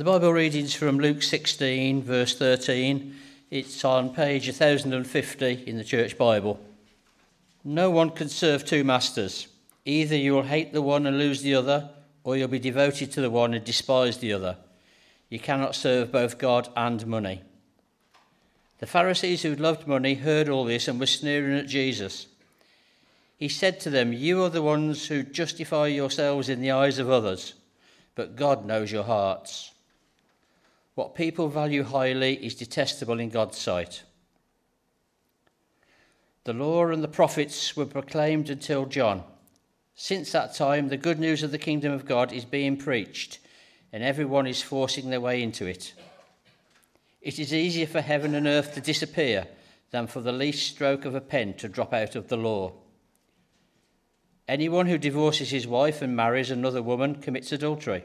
The Bible readings from Luke 16, verse 13. It's on page 1050 in the Church Bible. No one can serve two masters. Either you will hate the one and lose the other, or you'll be devoted to the one and despise the other. You cannot serve both God and money. The Pharisees who loved money heard all this and were sneering at Jesus. He said to them, You are the ones who justify yourselves in the eyes of others, but God knows your hearts. What people value highly is detestable in God's sight. The law and the prophets were proclaimed until John. Since that time, the good news of the kingdom of God is being preached, and everyone is forcing their way into it. It is easier for heaven and earth to disappear than for the least stroke of a pen to drop out of the law. Anyone who divorces his wife and marries another woman commits adultery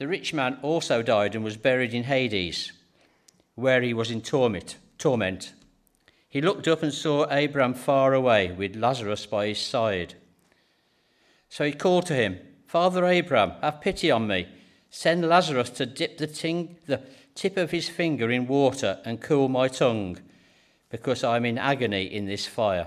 The rich man also died and was buried in Hades, where he was in torment. torment. He looked up and saw Abraham far away with Lazarus by his side. So he called to him, Father Abraham, have pity on me. Send Lazarus to dip the, ting- the tip of his finger in water and cool my tongue, because I'm in agony in this fire.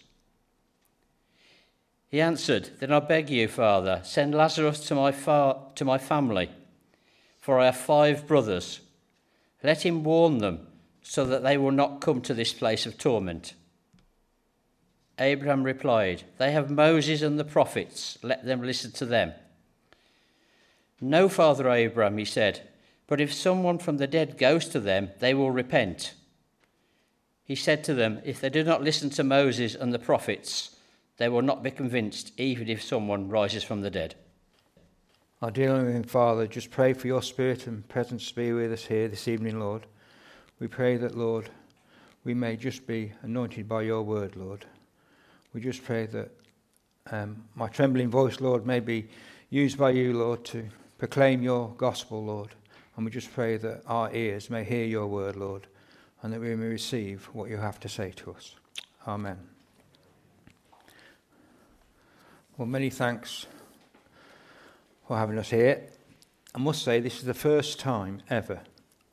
He answered, Then I beg you, Father, send Lazarus to my, fa- to my family, for I have five brothers. Let him warn them, so that they will not come to this place of torment. Abraham replied, They have Moses and the prophets. Let them listen to them. No, Father Abraham, he said, but if someone from the dead goes to them, they will repent. He said to them, If they do not listen to Moses and the prophets, they will not be convinced, even if someone rises from the dead. Our dear Living Father, just pray for your spirit and presence to be with us here this evening, Lord. We pray that, Lord, we may just be anointed by your word, Lord. We just pray that um, my trembling voice, Lord, may be used by you, Lord, to proclaim your gospel, Lord. And we just pray that our ears may hear your word, Lord, and that we may receive what you have to say to us. Amen. Well, many thanks for having us here. I must say, this is the first time ever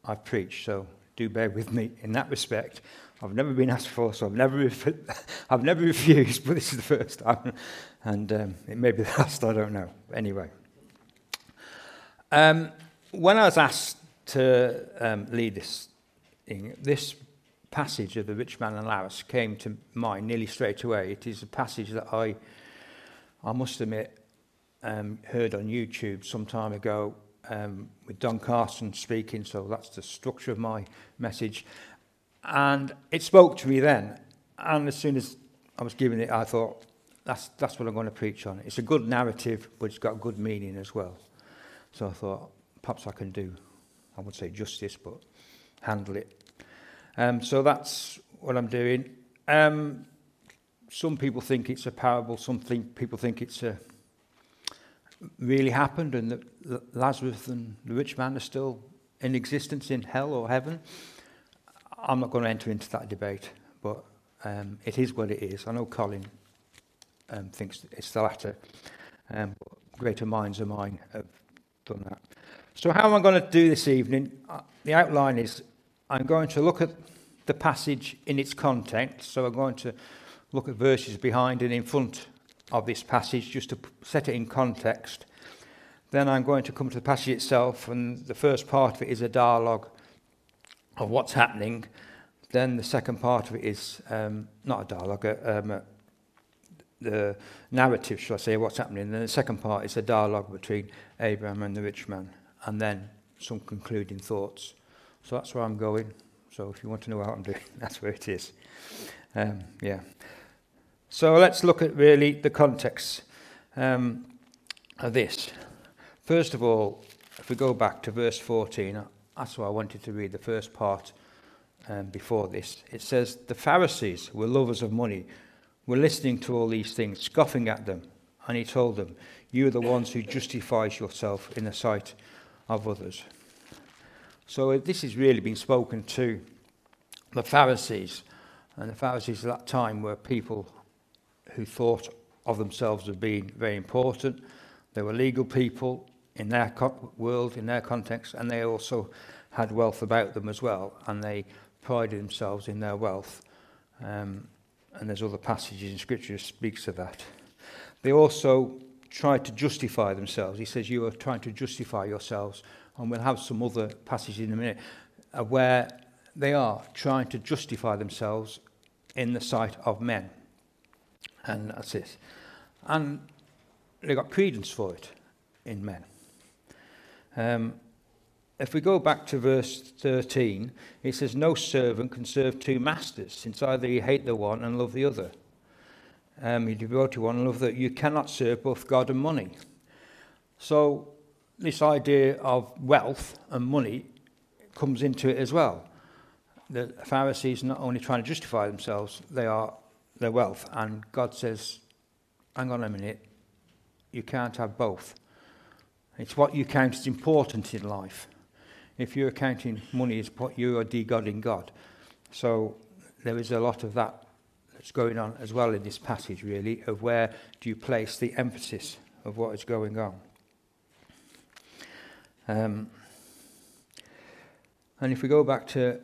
I've preached, so do bear with me in that respect. I've never been asked for, so I've never, I've never refused, but this is the first time. And um, it may be the last, I don't know. Anyway. Um, when I was asked to um, lead this this passage of the rich man and Lazarus came to mind nearly straight away. It is a passage that I I must admit, um, heard on YouTube some time ago um, with Don Carson speaking, so that's the structure of my message. And it spoke to me then. And as soon as I was giving it, I thought, that's, that's what I'm going to preach on. It's a good narrative, but it's got good meaning as well. So I thought, perhaps I can do, I would say justice, but handle it. Um, so that's what I'm doing. Um, some people think it's a parable, some think, people think it's a, really happened and that Lazarus and the rich man are still in existence in hell or heaven. I'm not going to enter into that debate, but um, it is what it is. I know Colin um, thinks it's the latter. Um, greater minds than mine have done that. So, how am I going to do this evening? Uh, the outline is I'm going to look at the passage in its context. So, I'm going to look at verses behind and in front of this passage just to set it in context. Then I'm going to come to the passage itself, and the first part of it is a dialogue of what's happening. then the second part of it is um, not a dialogue, a, um, a, the narrative, shall I say, what's happening. And then the second part is a dialogue between Abraham and the rich man, and then some concluding thoughts. So that's where I'm going. So if you want to know what I'm doing, that's where it is. Um, yeah. So let's look at really the context um, of this. First of all, if we go back to verse 14, that's why I wanted to read the first part um, before this. It says, The Pharisees were lovers of money, were listening to all these things, scoffing at them. And he told them, You are the ones who justifies yourself in the sight of others. So this is really being spoken to the Pharisees. And the Pharisees at that time were people who thought of themselves as being very important. They were legal people in their world, in their context, and they also had wealth about them as well. And they prided themselves in their wealth. Um, and there's other passages in Scripture that speaks of that. They also tried to justify themselves. He says, you are trying to justify yourselves. And we'll have some other passages in a minute uh, where they are trying to justify themselves in the sight of men. And that's it. And they got credence for it in men. Um, if we go back to verse 13, it says, No servant can serve two masters, since either you hate the one and love the other. Um, you devote to one and love that you cannot serve both God and money. So, this idea of wealth and money comes into it as well. The Pharisees are not only trying to justify themselves, they are their wealth. And God says, Hang on a minute, you can't have both. It's what you count as important in life if you're counting money as what you are de-godding God. So there is a lot of that that's going on as well in this passage, really, of where do you place the emphasis of what is going on. Um, and if we go back to,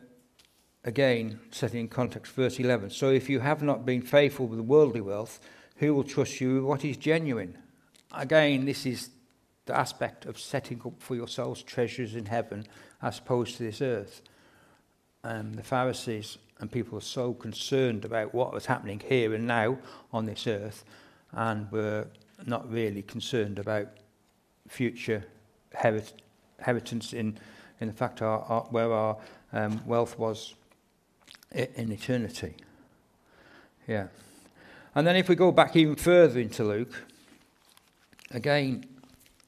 again, setting in context, verse 11. So if you have not been faithful with worldly wealth, who will trust you with what is genuine? Again, this is the aspect of setting up for yourselves treasures in heaven as opposed to this earth. Um, the Pharisees and people were so concerned about what was happening here and now on this earth and were not really concerned about future herit- inheritance in, in the fact our, our, where our um, wealth was in eternity. Yeah. And then if we go back even further into Luke, again,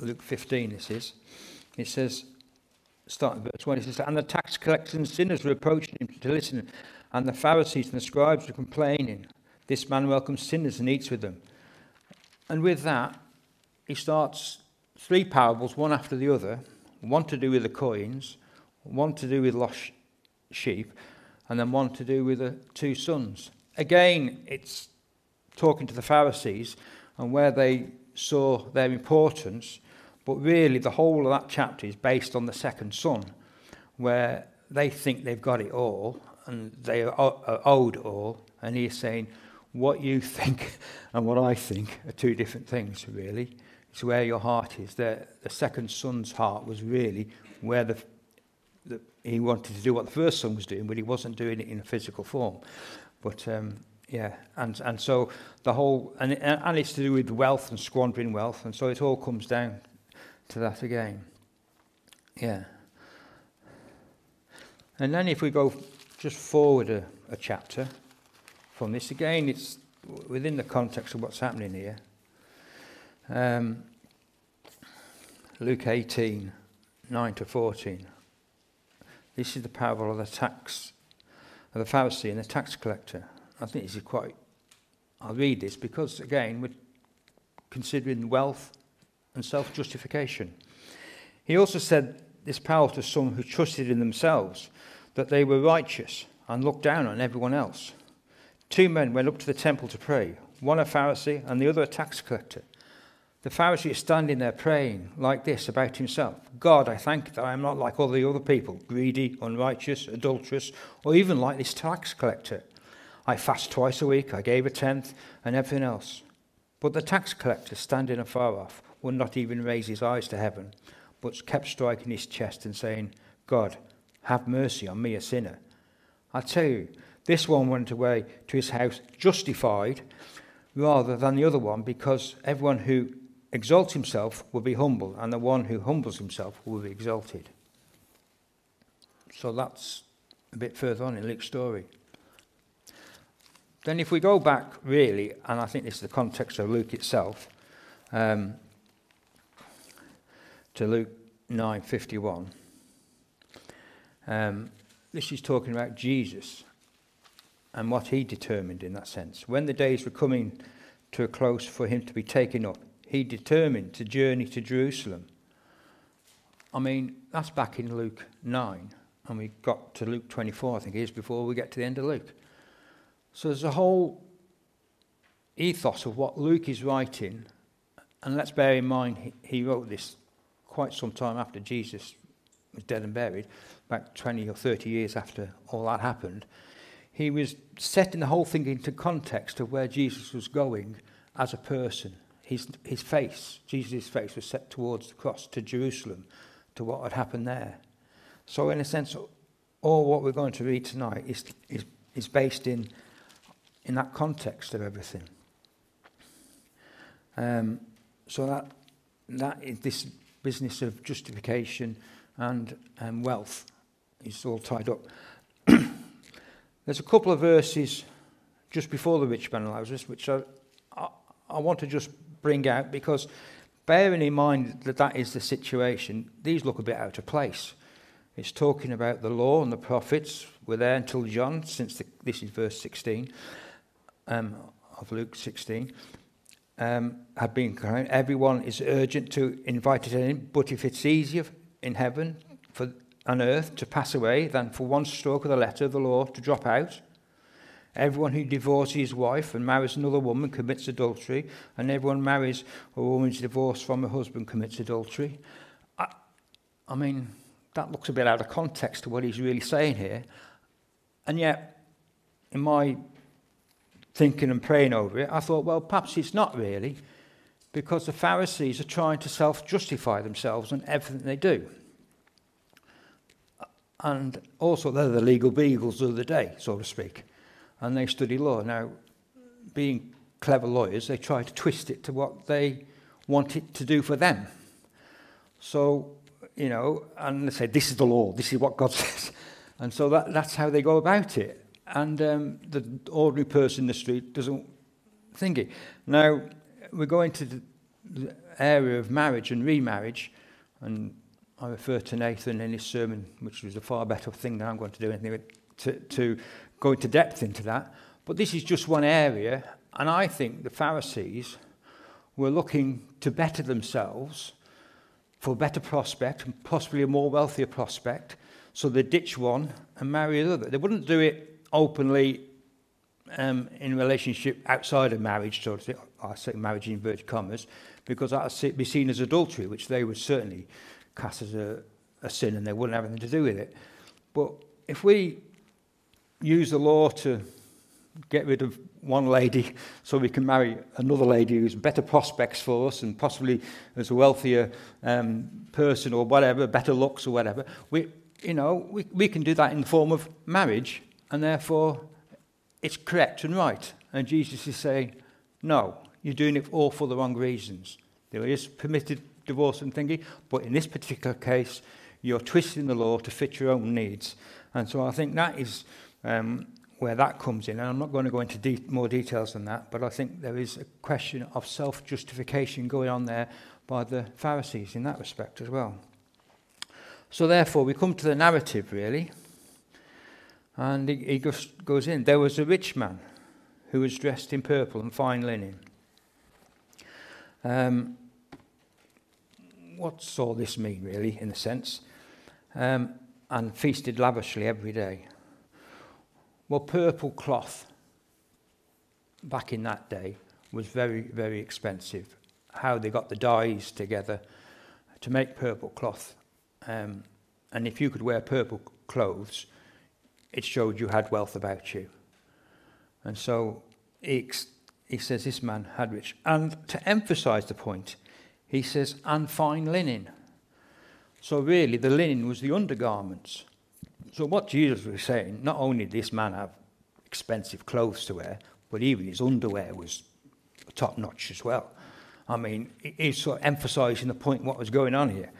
Luke 15 this is, it says, starting verse 1, it says, And the tax collectors and sinners were approaching him to listen, and the Pharisees and the scribes were complaining. This man welcomes sinners and eats with them. And with that, he starts three parables, one after the other, one to do with the coins, one to do with lost sheep, and then one to do with the two sons. Again, it's talking to the Pharisees and where they saw their importance but really, the whole of that chapter is based on the second son, where they think they've got it all and they are owed all. And he's saying, What you think and what I think are two different things, really. It's where your heart is. The, the second son's heart was really where the, the, he wanted to do what the first son was doing, but he wasn't doing it in a physical form. But um, yeah, and, and so the whole, and, and it's to do with wealth and squandering wealth, and so it all comes down to that again. Yeah. And then if we go just forward a, a chapter from this, again, it's within the context of what's happening here. Um, Luke 18, 9 to 14. This is the parable of the tax, of the Pharisee and the tax collector. I think this is quite, I'll read this because, again, we're considering wealth and self justification. He also said this parable to some who trusted in themselves that they were righteous and looked down on everyone else. Two men went up to the temple to pray, one a Pharisee and the other a tax collector. The Pharisee is standing there praying like this about himself God, I thank that I am not like all the other people, greedy, unrighteous, adulterous, or even like this tax collector. I fast twice a week, I gave a tenth, and everything else. But the tax collector, standing afar off, would not even raise his eyes to heaven, but kept striking his chest and saying, God, have mercy on me, a sinner. I tell you, this one went away to his house justified rather than the other one, because everyone who exalts himself will be humble, and the one who humbles himself will be exalted. So that's a bit further on in Luke's story. Then, if we go back really, and I think this is the context of Luke itself, um, to Luke 9:51. Um, this is talking about Jesus and what he determined in that sense. When the days were coming to a close for him to be taken up, he determined to journey to Jerusalem. I mean, that's back in Luke 9, and we got to Luke 24, I think it is, before we get to the end of Luke. So there's a whole ethos of what Luke is writing, and let's bear in mind he, he wrote this quite some time after Jesus was dead and buried, about 20 or 30 years after all that happened. He was setting the whole thing into context of where Jesus was going as a person. His, his face, Jesus' face, was set towards the cross, to Jerusalem, to what had happened there. So, in a sense, all what we're going to read tonight is, is, is based in in that context of everything. Um, so that that is this business of justification and um, wealth is all tied up. There's a couple of verses just before the rich man and Lazarus, which I, I, I want to just bring out because bearing in mind that that is the situation, these look a bit out of place. It's talking about the law and the prophets were there until John, since the, this is verse 16 um, of Luke 16 um, had been crowned. Everyone is urgent to invite it in, but if it's easier in heaven for on earth to pass away than for one stroke of the letter of the law to drop out, everyone who divorces his wife and marries another woman commits adultery, and everyone marries a woman who's divorced from her husband commits adultery. I, I mean, that looks a bit out of context to what he's really saying here. And yet, in my thinking and praying over it, I thought, well, perhaps it's not really, because the Pharisees are trying to self justify themselves on everything they do. And also, they're the legal beagles of the day, so to speak. And they study law. Now, being clever lawyers, they try to twist it to what they want it to do for them. So, you know, and they say, this is the law, this is what God says. And so that, that's how they go about it and um, the ordinary person in the street doesn't think it. Now, we're going to the area of marriage and remarriage, and I refer to Nathan in his sermon, which was a far better thing than I'm going to do anything to, to go into depth into that. But this is just one area, and I think the Pharisees were looking to better themselves for a better prospect, and possibly a more wealthier prospect, so they ditch one and marry another. They wouldn't do it openly um, in relationship outside of marriage, so to say, I say marriage in inverted commas, because that would be seen as adultery, which they would certainly cast as a, a sin and they wouldn't have anything to do with it. But if we use the law to get rid of one lady so we can marry another lady who's better prospects for us and possibly as a wealthier um, person or whatever, better looks or whatever, we, you know, we, we can do that in the form of marriage and therefore it's correct and right. And Jesus is saying, no, you're doing it all for the wrong reasons. There is permitted divorce and thingy, but in this particular case, you're twisting the law to fit your own needs. And so I think that is um, where that comes in. And I'm not going to go into de- more details than that, but I think there is a question of self justification going on there by the Pharisees in that respect as well. So, therefore, we come to the narrative really. And he, he goes, goes in. There was a rich man who was dressed in purple and fine linen. Um, what's all this mean, really, in a sense? Um, and feasted lavishly every day. Well, purple cloth back in that day was very, very expensive. How they got the dyes together to make purple cloth. Um, and if you could wear purple clothes, it showed you had wealth about you. And so he, he says this man had rich. And to emphasize the point, he says, and fine linen. So really, the linen was the undergarments. So what Jesus was saying, not only did this man have expensive clothes to wear, but even his underwear was top notch as well. I mean, he's sort of emphasizing the point what was going on here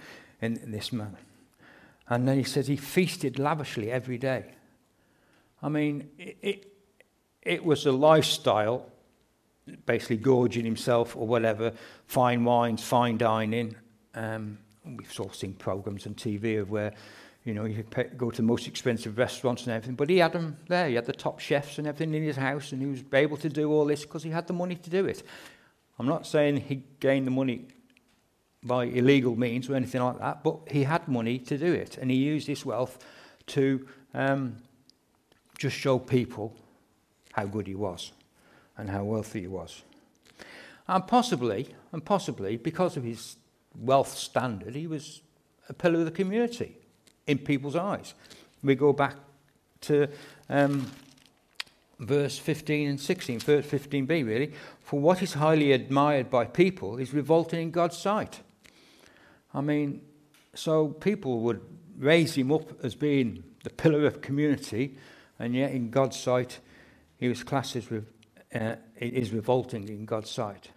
in, in this man. And then he says he feasted lavishly every day. I mean, it, it, it was a lifestyle, basically gorging himself or whatever, fine wines, fine dining. Um, we've all seen programs on TV of where, you know, you go to the most expensive restaurants and everything. But he had them there. He had the top chefs and everything in his house, and he was able to do all this because he had the money to do it. I'm not saying he gained the money by illegal means or anything like that, but he had money to do it, and he used this wealth to um, just show people how good he was and how wealthy he was. And possibly, and possibly, because of his wealth standard, he was a pillar of the community in people's eyes. We go back to um, verse 15 and 16, verse 15b really. For what is highly admired by people is revolting in God's sight. I mean, so people would raise him up as being the pillar of community, and yet in God's sight, he was classed as re- uh, it is revolting in God's sight.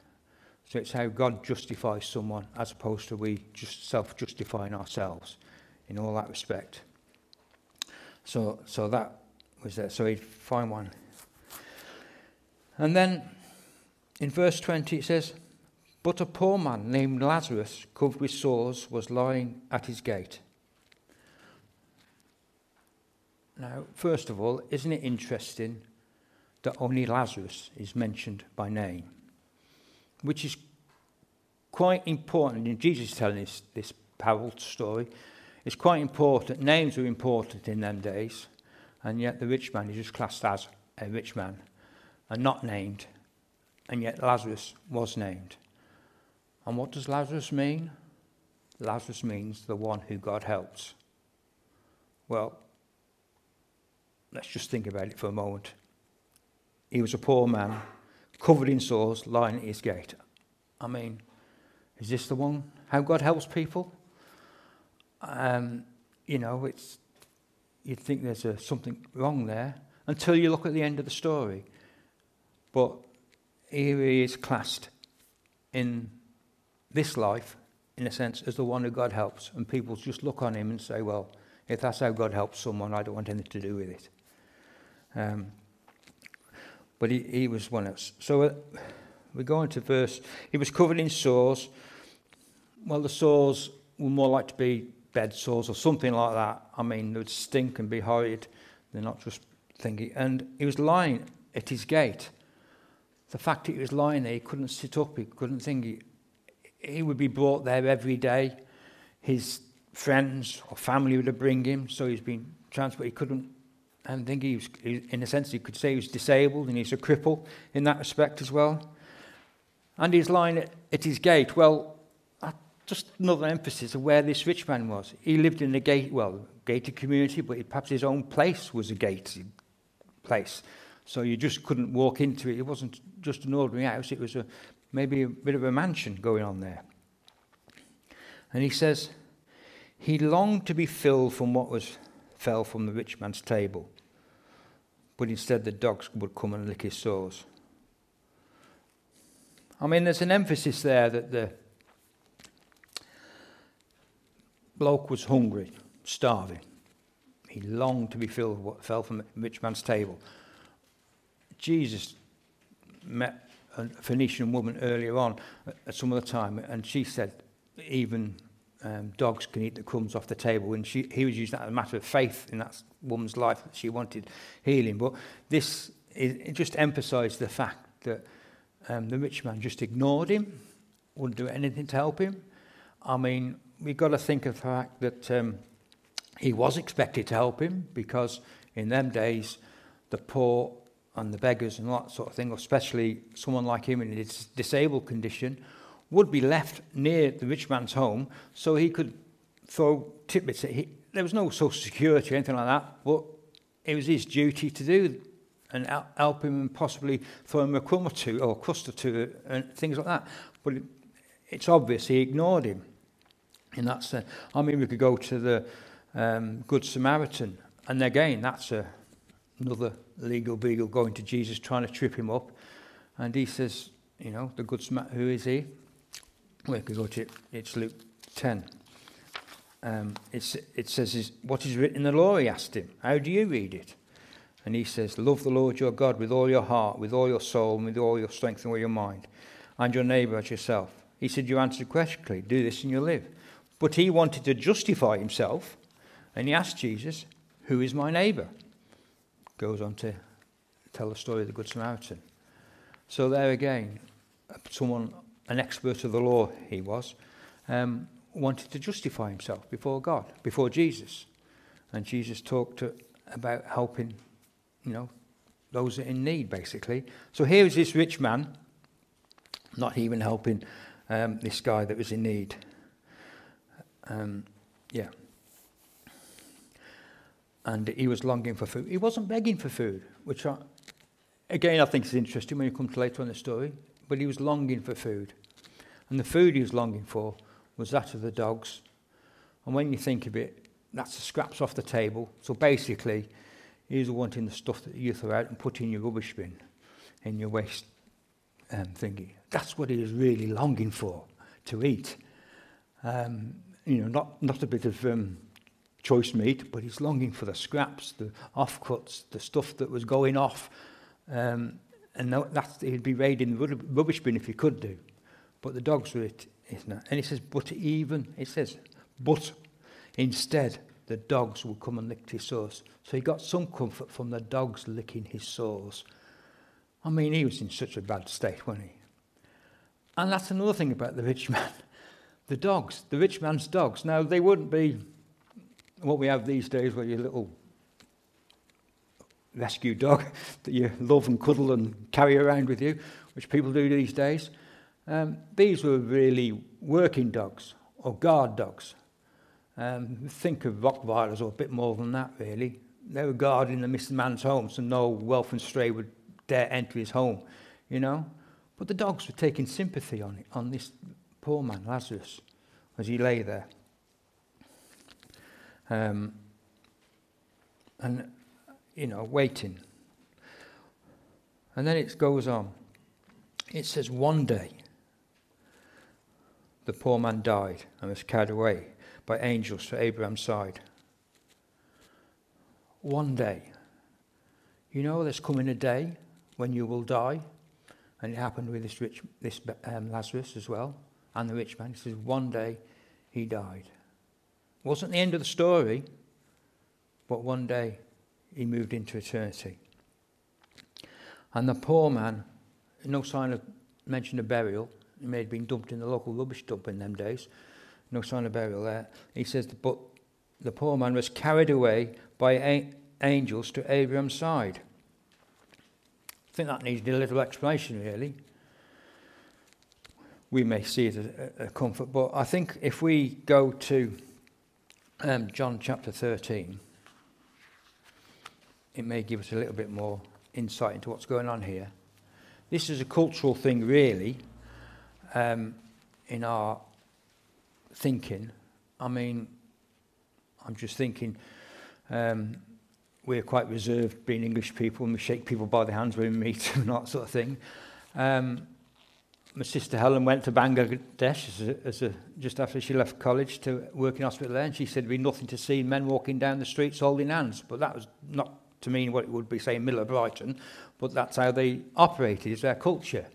So it's how God justifies someone as opposed to we just self justifying ourselves in all that respect. So, so that was there. So he'd find one. And then in verse 20 it says, But a poor man named Lazarus, covered with sores, was lying at his gate. Now, first of all, isn't it interesting that only Lazarus is mentioned by name? Which is quite important. And Jesus is telling us this parable story. It's quite important. Names were important in them days, and yet the rich man is just classed as a rich man and not named. And yet Lazarus was named. And what does Lazarus mean? Lazarus means the one who God helps. Well, let's just think about it for a moment. He was a poor man, covered in sores, lying at his gate. I mean, is this the one? How God helps people? Um, you know, it's you'd think there's a, something wrong there until you look at the end of the story. But here he is classed in this life, in a sense, as the one who God helps. And people just look on him and say, well, if that's how God helps someone, I don't want anything to do with it. Um, but he, he was one else. So uh, we go into verse. He was covered in sores. Well, the sores were more like to be bed sores or something like that. I mean, they would stink and be horrid. They're not just thinking. And he was lying at his gate. The fact that he was lying there, he couldn't sit up, he couldn't think. He, he would be brought there every day. His friends or family would bring him, so he's been transported. He couldn't, and think he was, in a sense, you could say he was disabled and he's a cripple in that respect as well. And he's lying at, at his gate. Well, just another emphasis of where this rich man was. He lived in a gate, well, gated community, but perhaps his own place was a gated place. So you just couldn't walk into it. It wasn't just an ordinary house, it was a, maybe a bit of a mansion going on there. And he says, he longed to be filled from what was fell from the rich man's table, but instead the dogs would come and lick his sores. I mean, there's an emphasis there that the bloke was hungry, starving. He longed to be filled with what fell from the rich man's table. Jesus met a Phoenician woman earlier on at some other time, and she said, even um, dogs can eat the crumbs off the table. And she, he was using that as a matter of faith in that woman's life that she wanted healing. But this is, just emphasized the fact that um, the rich man just ignored him, wouldn't do anything to help him. I mean, we've got to think of the fact that um, he was expected to help him because in them days, the poor and the beggars and that sort of thing, especially someone like him in his disabled condition, would be left near the rich man's home so he could throw tidbits at him. There was no social security or anything like that, but it was his duty to do and help him and possibly throw him a crumb or two or a crust or two and things like that. But it, it's obvious he ignored him in that sense. I mean, we could go to the um, Good Samaritan and again, that's a, another legal beagle going to Jesus, trying to trip him up. And he says, you know, the good Samaritan, who is he? We could go to it, it's Luke 10. Um, it says, What is written in the law? He asked him. How do you read it? And he says, Love the Lord your God with all your heart, with all your soul, and with all your strength and all your mind, and your neighbour as yourself. He said, You answered correctly. Do this and you'll live. But he wanted to justify himself, and he asked Jesus, Who is my neighbour? Goes on to tell the story of the Good Samaritan. So there again, someone, an expert of the law he was, um, wanted to justify himself before God, before Jesus. And Jesus talked to, about helping, you know, those in need, basically. So here is this rich man, not even helping um, this guy that was in need. Um, yeah. And he was longing for food. He wasn't begging for food, which, I, again, I think is interesting when you come to later on the story. But he was longing for food. And the food he was longing for was that of the dogs. And when you think of it, that's the scraps off the table. So basically, he's wanting the stuff that you throw out and put in your rubbish bin, in your waste um, thingy. That's what he is really longing for, to eat. Um, you know, not, not a bit of um, choice meat, but he's longing for the scraps, the offcuts, the stuff that was going off. Um, and that's, he'd be raiding the rubbish bin if he could do. But the dogs were it, isn't it? And he says, but even, it says, but instead the dogs would come and lick his sores. So he got some comfort from the dogs licking his sores. I mean, he was in such a bad state, wasn't he? And that's another thing about the rich man. The dogs, the rich man's dogs. Now, they wouldn't be what we have these days, where your little rescue dog that you love and cuddle and carry around with you, which people do these days. Um, these were really working dogs or guard dogs. Um, think of Rottweilers or a bit more than that, really. They were guarding the missing man's home so no wealth and stray would dare enter his home, you know. But the dogs were taking sympathy on, it, on this poor man, Lazarus, as he lay there. Um, and, you know, waiting. And then it goes on. It says, one day the poor man died and was carried away by angels to Abraham's side. One day. You know, there's coming a day when you will die. And it happened with this rich, this um, Lazarus as well, and the rich man. He says, one day he died. Wasn't the end of the story, but one day he moved into eternity. And the poor man, no sign of mention of burial, he may have been dumped in the local rubbish dump in them days. No sign of burial there. He says, but the poor man was carried away by a- angels to Abraham's side. I think that needs a little explanation, really. We may see it as a, comfort, but I think if we go to um, John chapter 13, it may give us a little bit more insight into what's going on here. This is a cultural thing, really um, in our thinking. I mean, I'm just thinking um, we're quite reserved being English people and we shake people by the hands when we meet and that sort of thing. Um, my sister Helen went to Bangladesh as a, as a, just after she left college to work in hospital there, and she said there'd be nothing to see men walking down the streets holding hands. But that was not to mean what it would be, say, Miller Brighton, but that's how they operated, it's their culture.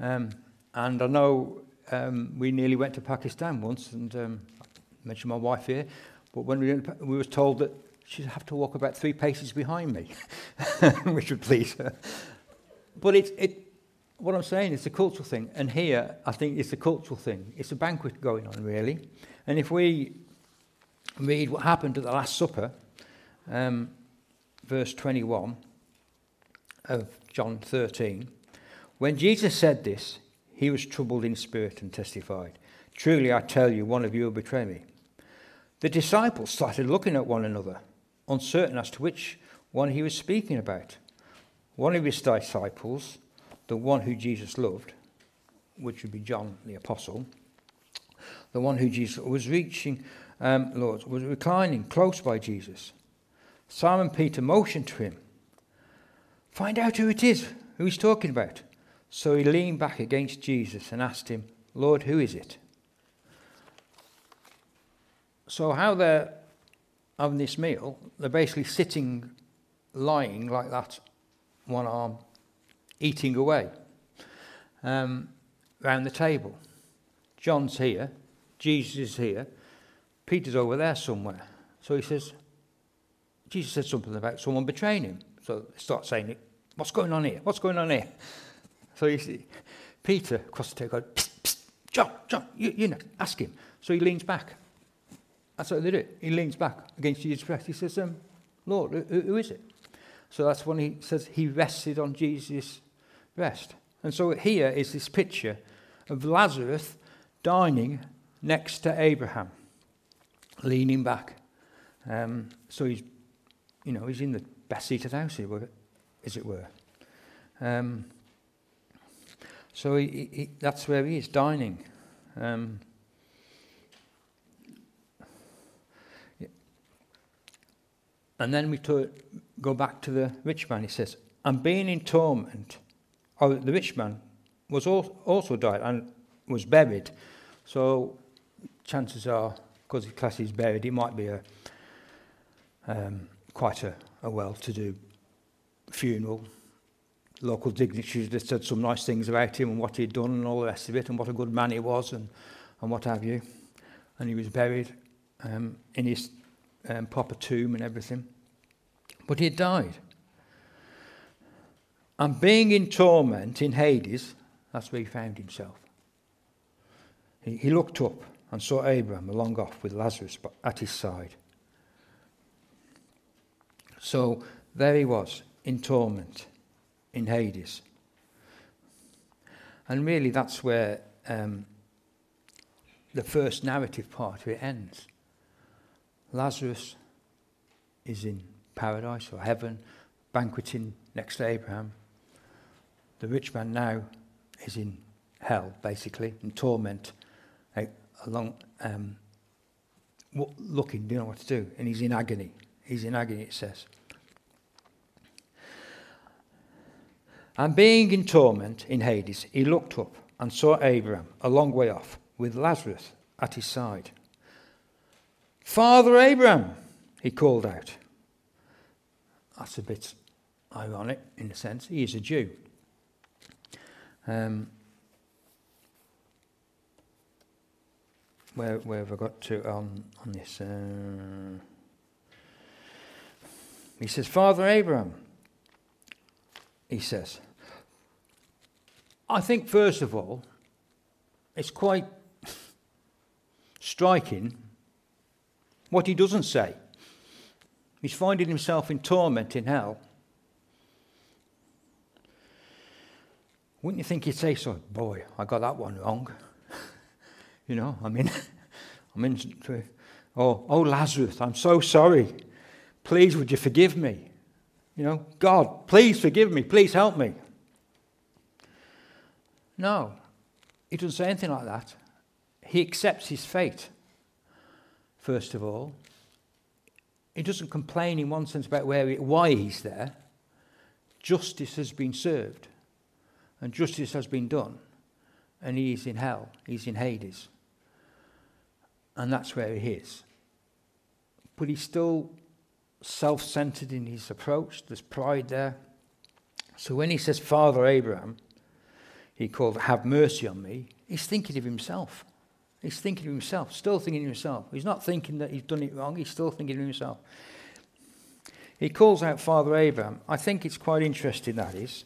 Um, and I know um, we nearly went to Pakistan once, and um, I mentioned my wife here, but when we, we were told that she'd have to walk about three paces behind me, which would please her. But it, it, what I'm saying is a cultural thing, and here I think it's a cultural thing. It's a banquet going on, really. And if we read what happened at the Last Supper, um, verse 21 of John 13, when Jesus said this, he was troubled in spirit and testified, Truly I tell you, one of you will betray me. The disciples started looking at one another, uncertain as to which one he was speaking about. One of his disciples, the one who Jesus loved, which would be John the Apostle, the one who Jesus was reaching, um, Lord, was reclining close by Jesus. Simon Peter motioned to him, Find out who it is, who he's talking about. So he leaned back against Jesus and asked him, Lord, who is it? So, how they're having this meal, they're basically sitting, lying like that, one arm, eating away um, around the table. John's here, Jesus is here, Peter's over there somewhere. So he says, Jesus said something about someone betraying him. So they start saying, What's going on here? What's going on here? So you see, Peter across the table goes, psst, psst, John, John, you, you know, ask him. So he leans back. That's what they do. He leans back against Jesus' breast. He says, um, Lord, who, who is it? So that's when he says he rested on Jesus' breast. And so here is this picture of Lazarus dining next to Abraham, leaning back. Um, so he's you know, he's in the best seat of the house, as it were. Um, so he, he, that's where he is, dining. Um, and then we go back to the rich man. He says, I'm being in torment." or the rich man, was also died and was buried. So chances are, because the class is buried, it might be a um, quite a, a well-to-do funeral. Local dignitaries just said some nice things about him and what he'd done and all the rest of it and what a good man he was and, and what have you. And he was buried um, in his um, proper tomb and everything. But he had died. And being in torment in Hades, that's where he found himself. He, he looked up and saw Abraham along off with Lazarus at his side. So there he was, in torment, in Hades. And really, that's where um, the first narrative part of it ends. Lazarus is in paradise or heaven, banqueting next to Abraham. The rich man now is in hell, basically, in torment, along, um, looking, do you know what to do, and he's in agony. He's in agony, it says. And being in torment in Hades, he looked up and saw Abraham a long way off with Lazarus at his side. Father Abraham, he called out. That's a bit ironic in a sense. He is a Jew. Um, where, where have I got to on, on this? Uh, he says, Father Abraham, he says. I think, first of all, it's quite striking what he doesn't say. He's finding himself in torment in hell. Wouldn't you think he'd say so? Boy, I got that one wrong. you know, I mean, I'm in. Oh, oh, Lazarus, I'm so sorry. Please, would you forgive me? You know, God, please forgive me. Please help me. No, he doesn't say anything like that. He accepts his fate, first of all. He doesn't complain in one sense about where he, why he's there. Justice has been served, and justice has been done, and he is in hell. He's in Hades. And that's where he is. But he's still self centered in his approach, there's pride there. So when he says, Father Abraham, he called, Have mercy on me, he's thinking of himself. He's thinking of himself, still thinking of himself. He's not thinking that he's done it wrong, he's still thinking of himself. He calls out Father Abraham. I think it's quite interesting, that is.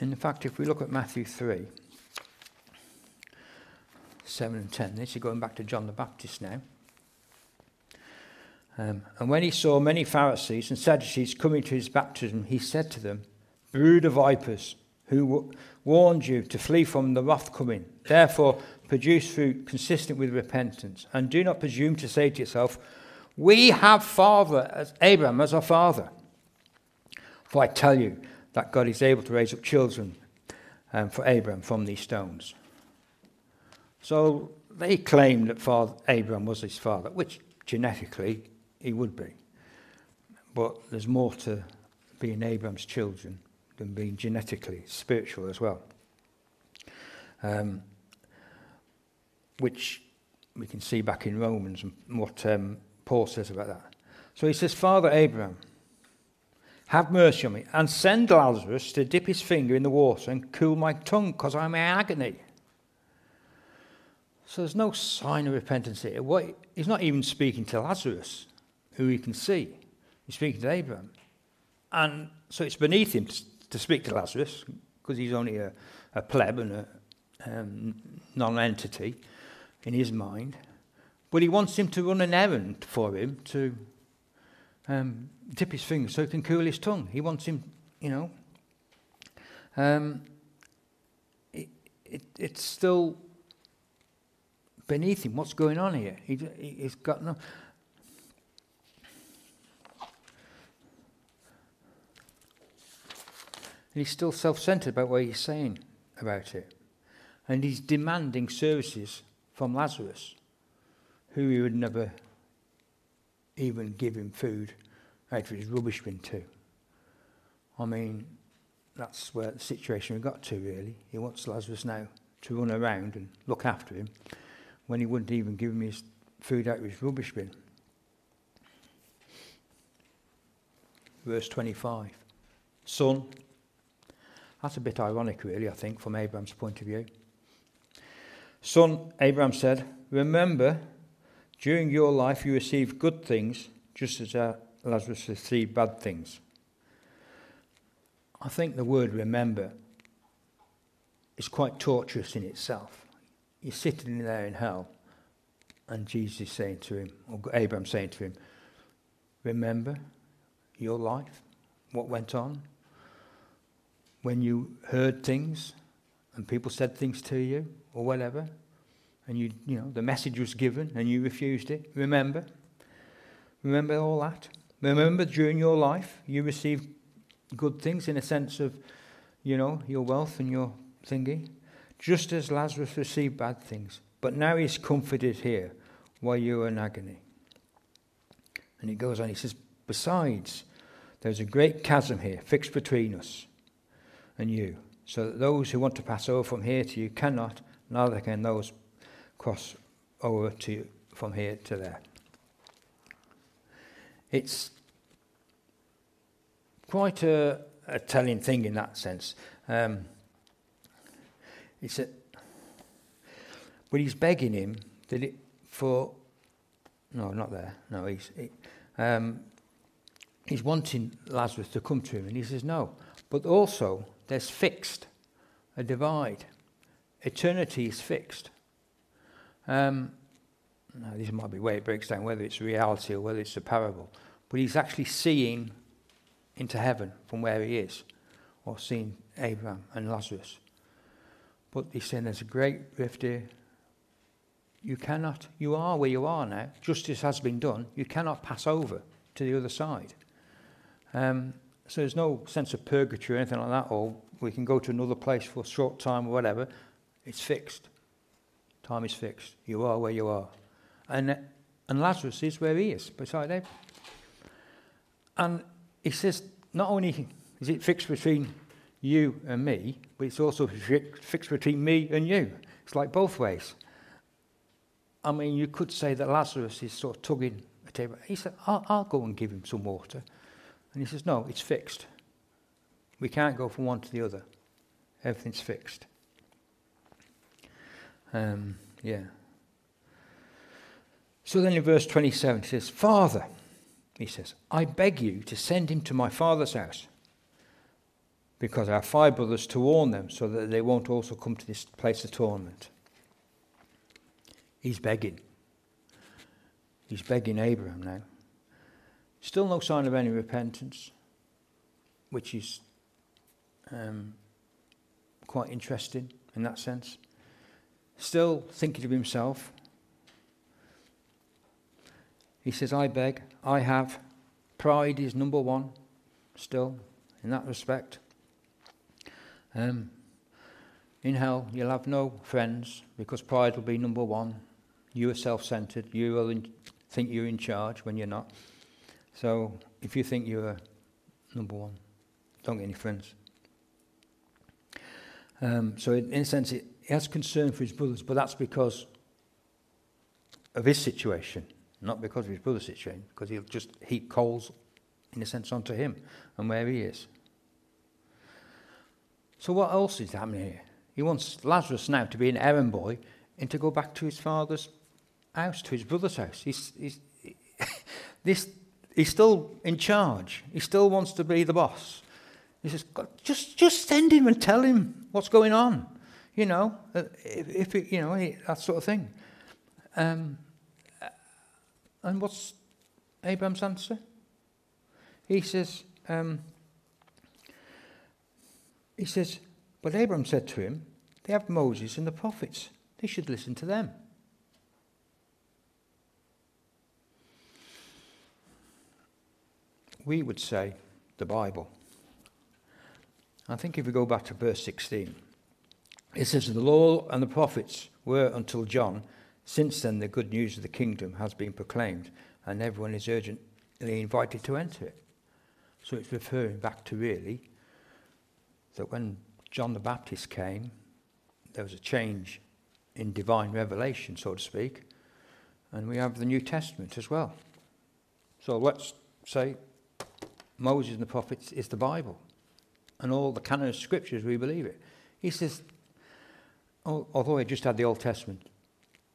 In fact, if we look at Matthew 3, 7 and 10, this is going back to John the Baptist now. Um, and when he saw many Pharisees and Sadducees coming to his baptism, he said to them, Brood of vipers, who warned you to flee from the wrath coming. Therefore, produce fruit consistent with repentance. And do not presume to say to yourself, We have father as Abraham as our father. For I tell you that God is able to raise up children um, for Abraham from these stones. So they claim that father, Abraham was his father, which genetically he would be. but there's more to being Abraham's children than being genetically spiritual as well. Um, which we can see back in Romans and what um, Paul says about that. So he says, Father Abraham, have mercy on me and send Lazarus to dip his finger in the water and cool my tongue because I'm in agony. So there's no sign of repentance here. What, he's not even speaking to Lazarus, who he can see. He's speaking to Abraham. And so it's beneath him to, speak to Lazarus because he's only a, a pleb and a um, non entity in his mind. But he wants him to run an errand for him to um, dip his finger so he can cool his tongue. He wants him, you know. Um, it, it, it's still beneath him. What's going on here? He, he's got no. And he's still self centered about what he's saying about it. And he's demanding services from Lazarus, who he would never even give him food out of his rubbish bin too. I mean, that's where the situation we got to, really. He wants Lazarus now to run around and look after him when he wouldn't even give him his food out of his rubbish bin. Verse 25. Son, that's a bit ironic, really, I think, from Abraham's point of view. Son, Abraham said, Remember, during your life you received good things, just as uh, Lazarus received bad things. I think the word remember is quite torturous in itself. You're sitting there in hell, and Jesus is saying to him, or Abraham saying to him, Remember your life, what went on, when you heard things and people said things to you, or whatever, and you, you know, the message was given and you refused it. Remember? Remember all that? Remember during your life you received good things in a sense of, you know, your wealth and your thingy, just as Lazarus received bad things. But now he's comforted here while you are in agony. And he goes on, he says, Besides, there's a great chasm here fixed between us and you, so that those who want to pass over from here to you cannot, neither can those cross over to from here to there. It's quite a, a telling thing in that sense. Um, it's a, but he's begging him that it for no, not there. No, he's he, um, he's wanting Lazarus to come to him, and he says no. But also, there's fixed a divide. Eternity is fixed. Um, now, this might be where it breaks down whether it's reality or whether it's a parable. But he's actually seeing into heaven from where he is, or seeing Abraham and Lazarus. But he's saying there's a great rift here. You cannot, you are where you are now. Justice has been done. You cannot pass over to the other side. Um, so there's no sense of purgatory or anything like that, or we can go to another place for a short time or whatever. It's fixed. Time is fixed. You are where you are. And, and Lazarus is where he is, beside Abraham. And he says, not only is it fixed between you and me, but it's also fixed between me and you. It's like both ways. I mean, you could say that Lazarus is sort of tugging at Abraham. He said, I'll, I'll go and give him some water. And he says, No, it's fixed. We can't go from one to the other. Everything's fixed. Um, yeah. So then in verse 27, he says, Father, he says, I beg you to send him to my father's house because have five brothers to warn them so that they won't also come to this place of torment. He's begging. He's begging Abraham now. Still no sign of any repentance, which is um, quite interesting in that sense still thinking of himself. He says, I beg, I have. Pride is number one, still, in that respect. Um, in hell, you'll have no friends because pride will be number one. You are self centered. You will in, think you're in charge when you're not. So if you think you're number one, don't get any friends. Um, so, in, in a sense, he has concern for his brothers, but that's because of his situation, not because of his brother's situation, because he'll just heap coals, in a sense, onto him and where he is. So, what else is happening here? He wants Lazarus now to be an errand boy and to go back to his father's house, to his brother's house. He's, he's, this, he's still in charge. He still wants to be the boss. He says, just, just send him and tell him what's going on. You know, uh, if, if it, you know, that sort of thing. Um, and what's Abraham's answer? He says, um, he says, but Abraham said to him, they have Moses and the prophets. They should listen to them. We would say the Bible. I think if we go back to verse 16, it says, The law and the prophets were until John. Since then, the good news of the kingdom has been proclaimed, and everyone is urgently invited to enter it. So it's referring back to really that when John the Baptist came, there was a change in divine revelation, so to speak, and we have the New Testament as well. So let's say Moses and the prophets is the Bible and all the canon of scriptures, we believe it. He says, although he just had the Old Testament,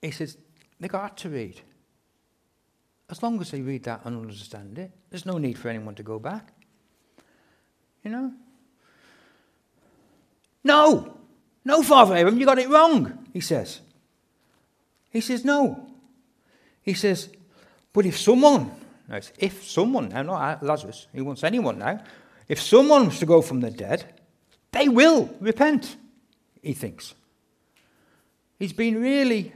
he says, they got to read. As long as they read that and understand it, there's no need for anyone to go back. You know? No! No, Father Abraham, you got it wrong, he says. He says, no. He says, but if someone, now if someone, now not Lazarus, he wants anyone now, if someone was to go from the dead, they will repent, he thinks. He's been really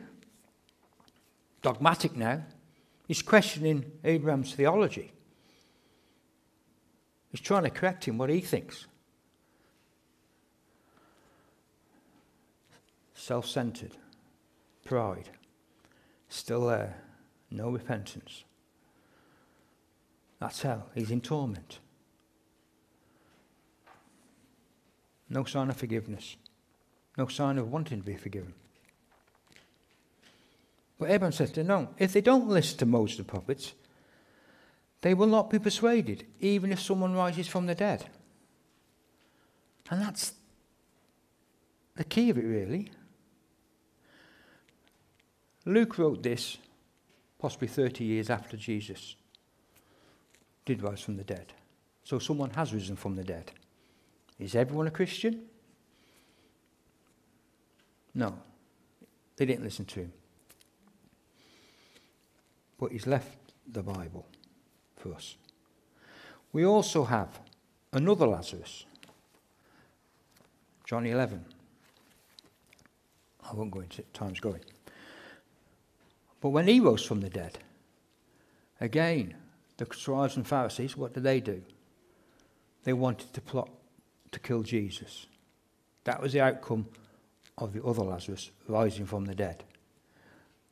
dogmatic now. He's questioning Abraham's theology. He's trying to correct him what he thinks. Self centered, pride, still there, no repentance. That's hell. He's in torment. No sign of forgiveness. No sign of wanting to be forgiven. But Abraham says to them, no, if they don't listen to Moses the prophets, they will not be persuaded, even if someone rises from the dead. And that's the key of it, really. Luke wrote this possibly 30 years after Jesus did rise from the dead. So someone has risen from the dead. Is everyone a Christian? No. They didn't listen to him. But he's left the Bible for us. We also have another Lazarus. John 11. I won't go into it, time's going. But when he rose from the dead, again, the scribes and Pharisees, what did they do? They wanted to plot to kill Jesus. That was the outcome of the other Lazarus rising from the dead.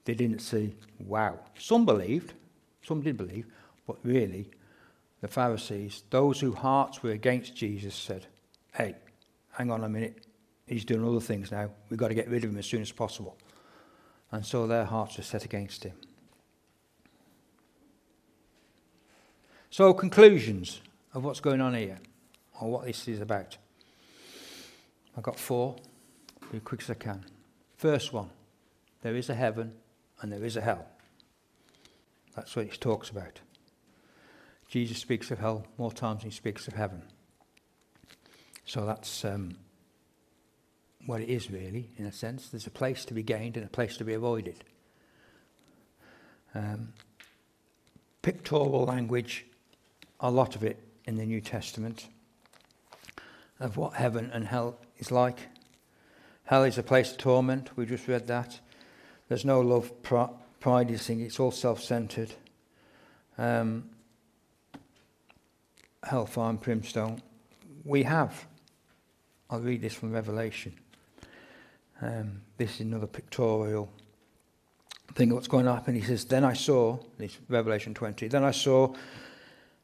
They didn't see, wow. Some believed, some did believe, but really, the Pharisees, those whose hearts were against Jesus, said, hey, hang on a minute. He's doing other things now. We've got to get rid of him as soon as possible. And so their hearts were set against him. So, conclusions of what's going on here or what this is about. I've got four, be as quick as I can. First one there is a heaven and there is a hell. That's what he talks about. Jesus speaks of hell more times than he speaks of heaven. So that's um, what it is, really, in a sense. There's a place to be gained and a place to be avoided. Um, pictorial language, a lot of it in the New Testament of what heaven and hell is like. Hell is a place of torment. We just read that. There's no love, pride is thing. It's all self-centered. Um, hellfire and brimstone. We have. I'll read this from Revelation. Um, this is another pictorial thing of what's going to happen. He says, Then I saw, this Revelation 20, then I saw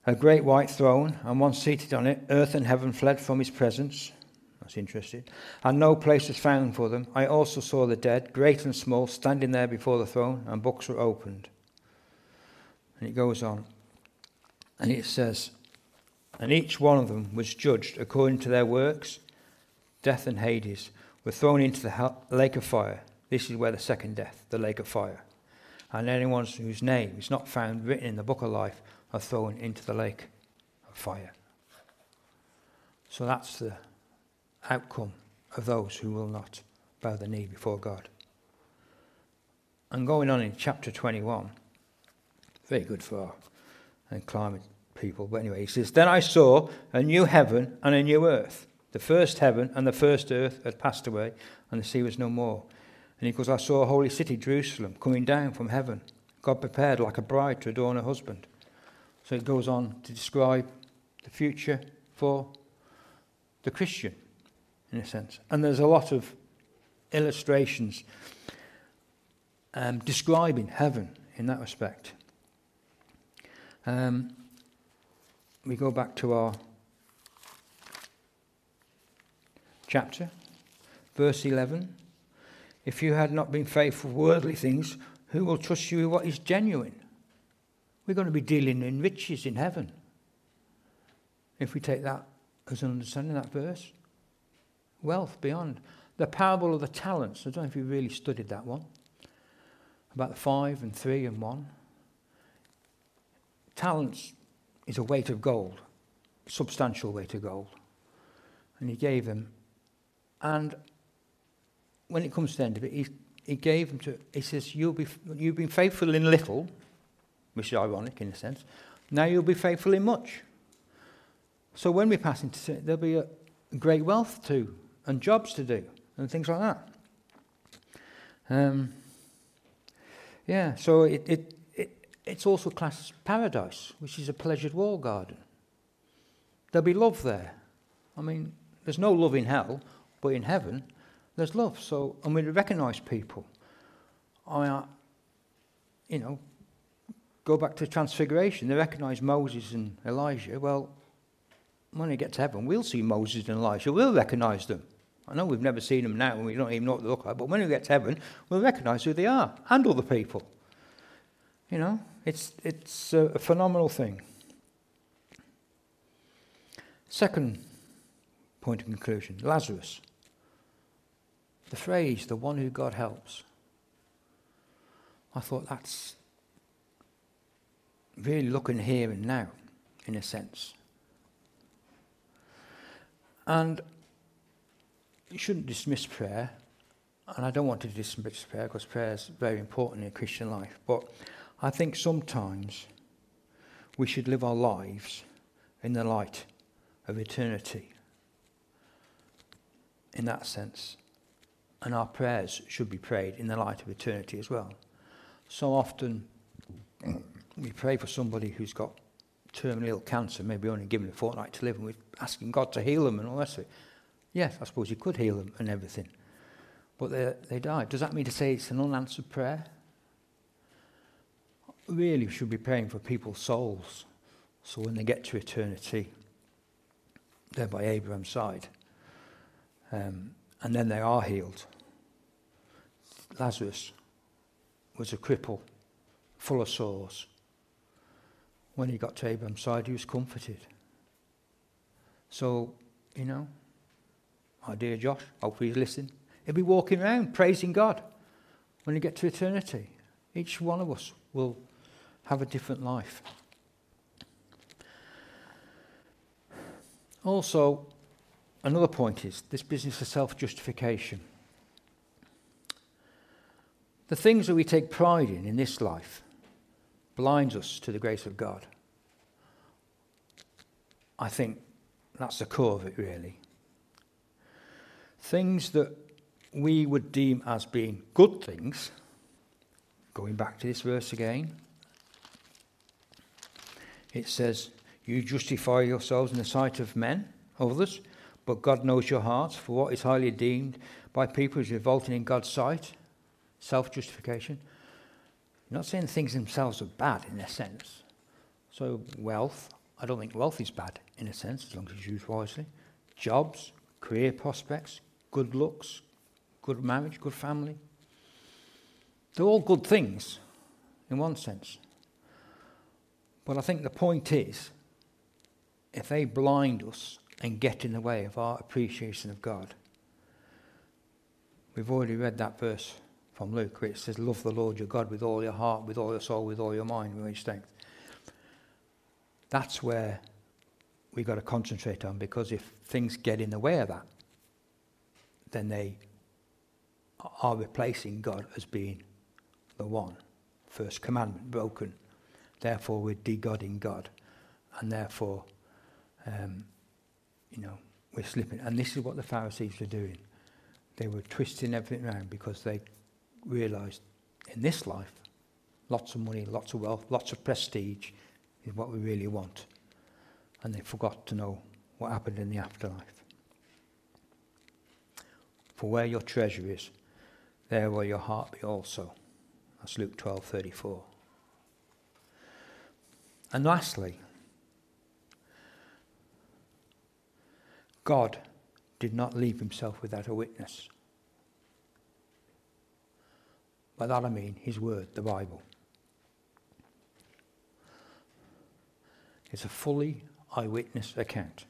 a great white throne, and one seated on it. Earth and heaven fled from his presence. That's interesting. And no place was found for them. I also saw the dead, great and small, standing there before the throne, and books were opened. And it goes on. And it says, And each one of them was judged according to their works. Death and Hades were thrown into the lake of fire. This is where the second death, the lake of fire. And anyone whose name is not found written in the book of life are thrown into the lake of fire. So that's the outcome of those who will not bow the knee before God. And going on in chapter 21, very good for our uh, climate people. But anyway, he says, Then I saw a new heaven and a new earth. The first heaven and the first earth had passed away, and the sea was no more. And he goes, I saw a holy city, Jerusalem, coming down from heaven, God prepared like a bride to adorn her husband. So it goes on to describe the future for the Christian, in a sense. And there's a lot of illustrations um, describing heaven in that respect. Um, we go back to our chapter, verse 11. If you had not been faithful with worldly things, who will trust you with what is genuine? We're going to be dealing in riches in heaven. If we take that as an understanding that verse. Wealth beyond. The parable of the talents. I don't know if you really studied that one. About the five and three and one. Talents is a weight of gold, substantial weight of gold. And he gave them. And when it comes to the end of it, he, he gave them to, he says, You'll be, You've been faithful in little, which is ironic in a sense. Now you'll be faithful in much. So when we pass into there'll be a great wealth too, and jobs to do, and things like that. Um, yeah, so it, it, it, it's also classed as paradise, which is a pleasured wall garden. There'll be love there. I mean, there's no love in hell, but in heaven, there's love. So, and we recognize people. I, uh, you know, go back to Transfiguration. They recognize Moses and Elijah. Well, when we get to heaven, we'll see Moses and Elijah. We'll recognize them. I know we've never seen them now and we don't even know what they look like, but when we get to heaven, we'll recognize who they are and other people. You know, it's, it's a, a phenomenal thing. Second point of conclusion Lazarus. The phrase, the one who God helps. I thought that's really looking here and now, in a sense. And you shouldn't dismiss prayer, and I don't want to dismiss prayer because prayer is very important in Christian life. But I think sometimes we should live our lives in the light of eternity. In that sense. And our prayers should be prayed in the light of eternity as well. So often we pray for somebody who's got terminal cancer, maybe only given a fortnight to live, and we're asking God to heal them and all that sort. Yes, I suppose you could heal them and everything. But they, they died. Does that mean to say it's an unanswered prayer? Really, we should be praying for people's souls. So when they get to eternity, they're by Abraham's side. Um, and then they are healed. Lazarus was a cripple, full of sores when he got to Abraham's side, he was comforted. So, you know, my dear Josh, hopefully he's listening. He'll be walking around praising God when you get to eternity. Each one of us will have a different life. Also, another point is this business of self justification. The things that we take pride in in this life blinds us to the grace of God. I think that's the core of it, really. Things that we would deem as being good things, going back to this verse again, it says, You justify yourselves in the sight of men, others, but God knows your hearts, for what is highly deemed by people is revolting in God's sight, self justification. Not saying things themselves are bad in a sense. So, wealth, I don't think wealth is bad in a sense, as long as it's used wisely. Jobs, career prospects, good looks, good marriage, good family. They're all good things in one sense. But I think the point is if they blind us and get in the way of our appreciation of God, we've already read that verse from Luke where it says, Love the Lord your God with all your heart, with all your soul, with all your mind, with all your strength. That's where we've got to concentrate on because if things get in the way of that, then they are replacing God as being the one. First commandment broken. Therefore, we're de-godding God. And therefore, um, you know, we're slipping. And this is what the Pharisees were doing. They were twisting everything around because they realized in this life, lots of money, lots of wealth, lots of prestige is what we really want. And they forgot to know what happened in the afterlife. For where your treasure is, there will your heart be also. That's Luke 12:34. And lastly, God did not leave himself without a witness. By that I mean his word, the Bible. It's a fully eyewitness account.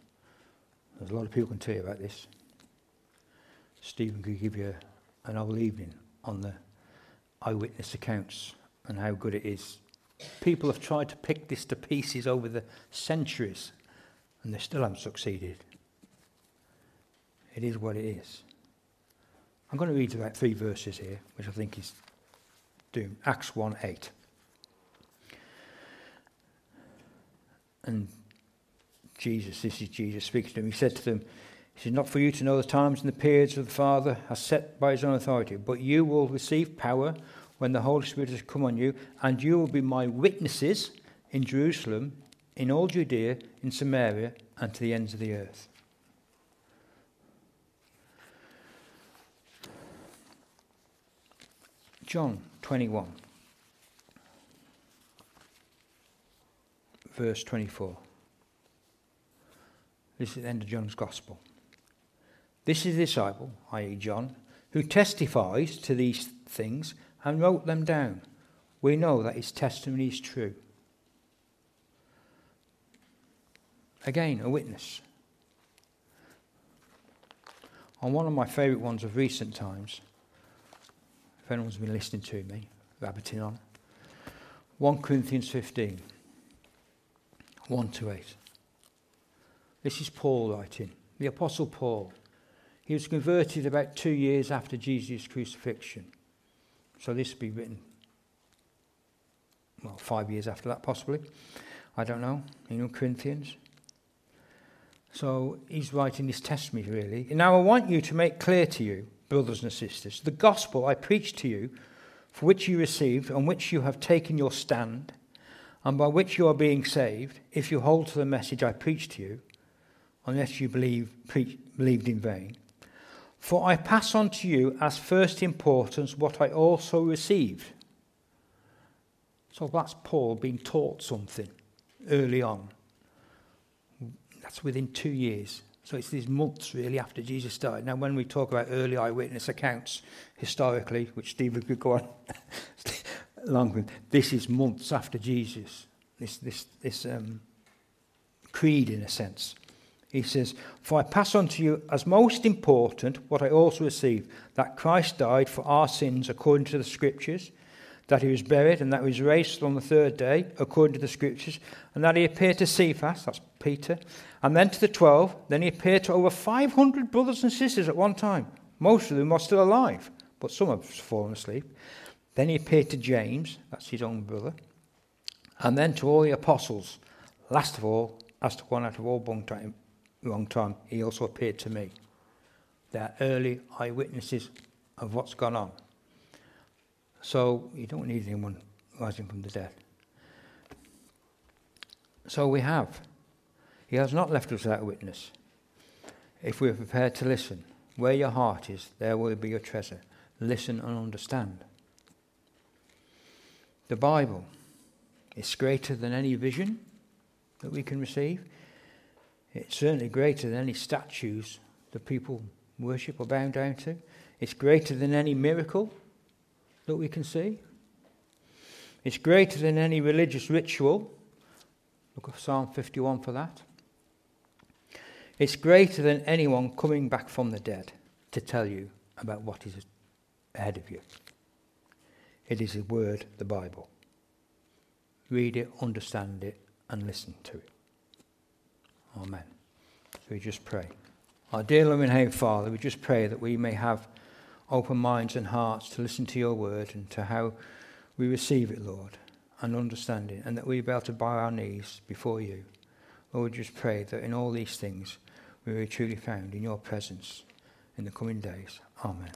There's a lot of people can tell you about this. Stephen could give you an whole evening on the eyewitness accounts and how good it is. People have tried to pick this to pieces over the centuries and they still haven't succeeded. It is what it is. I'm going to read about three verses here, which I think is doing. Acts 1 8. And Jesus, this is Jesus speaking to them, he said to them, It is not for you to know the times and the periods of the Father has set by his own authority, but you will receive power when the Holy Spirit has come on you, and you will be my witnesses in Jerusalem, in all Judea, in Samaria, and to the ends of the earth. John 21, verse 24. This is the end of John's Gospel. This is the disciple, i.e., John, who testifies to these things and wrote them down. We know that his testimony is true. Again, a witness. On one of my favourite ones of recent times, if anyone's been listening to me, rabbiting on. 1 Corinthians 15, 1 to 8. This is Paul writing, the Apostle Paul. He was converted about two years after Jesus' crucifixion. So this would be written, well, five years after that, possibly. I don't know, in Corinthians. So he's writing this testimony, really. Now I want you to make clear to you brothers and sisters, the gospel I preached to you, for which you received, on which you have taken your stand, and by which you are being saved, if you hold to the message I preached to you, unless you believe, pre- believed in vain. For I pass on to you as first importance what I also received. So that's Paul being taught something early on. That's within two years. So it's these months really after Jesus died. Now, when we talk about early eyewitness accounts historically, which Stephen could go on along with, this is months after Jesus. This, this, this um, creed, in a sense. He says, For I pass on to you as most important what I also received that Christ died for our sins according to the Scriptures, that he was buried, and that he was raised on the third day according to the Scriptures, and that he appeared to Cephas, that's Peter, and then to the twelve. Then he appeared to over 500 brothers and sisters at one time. Most of them are still alive, but some have fallen asleep. Then he appeared to James, that's his own brother, and then to all the apostles. Last of all, as to one out of all time, long time he also appeared to me. They're early eyewitnesses of what's gone on. So you don't need anyone rising from the dead. So we have he has not left us without witness. If we are prepared to listen, where your heart is, there will be your treasure. Listen and understand. The Bible is greater than any vision, that we can receive. It's certainly greater than any statues that people worship or bow down to. It's greater than any miracle that we can see. It's greater than any religious ritual. Look at Psalm 51 for that. It's greater than anyone coming back from the dead to tell you about what is ahead of you. It is the word, the Bible. Read it, understand it, and listen to it. Amen. So we just pray. Our dear loving Heavenly Father, we just pray that we may have open minds and hearts to listen to your word and to how we receive it, Lord, and understand it, and that we be able to bow our knees before you. Lord, we just pray that in all these things we will be truly found in your presence in the coming days. Amen.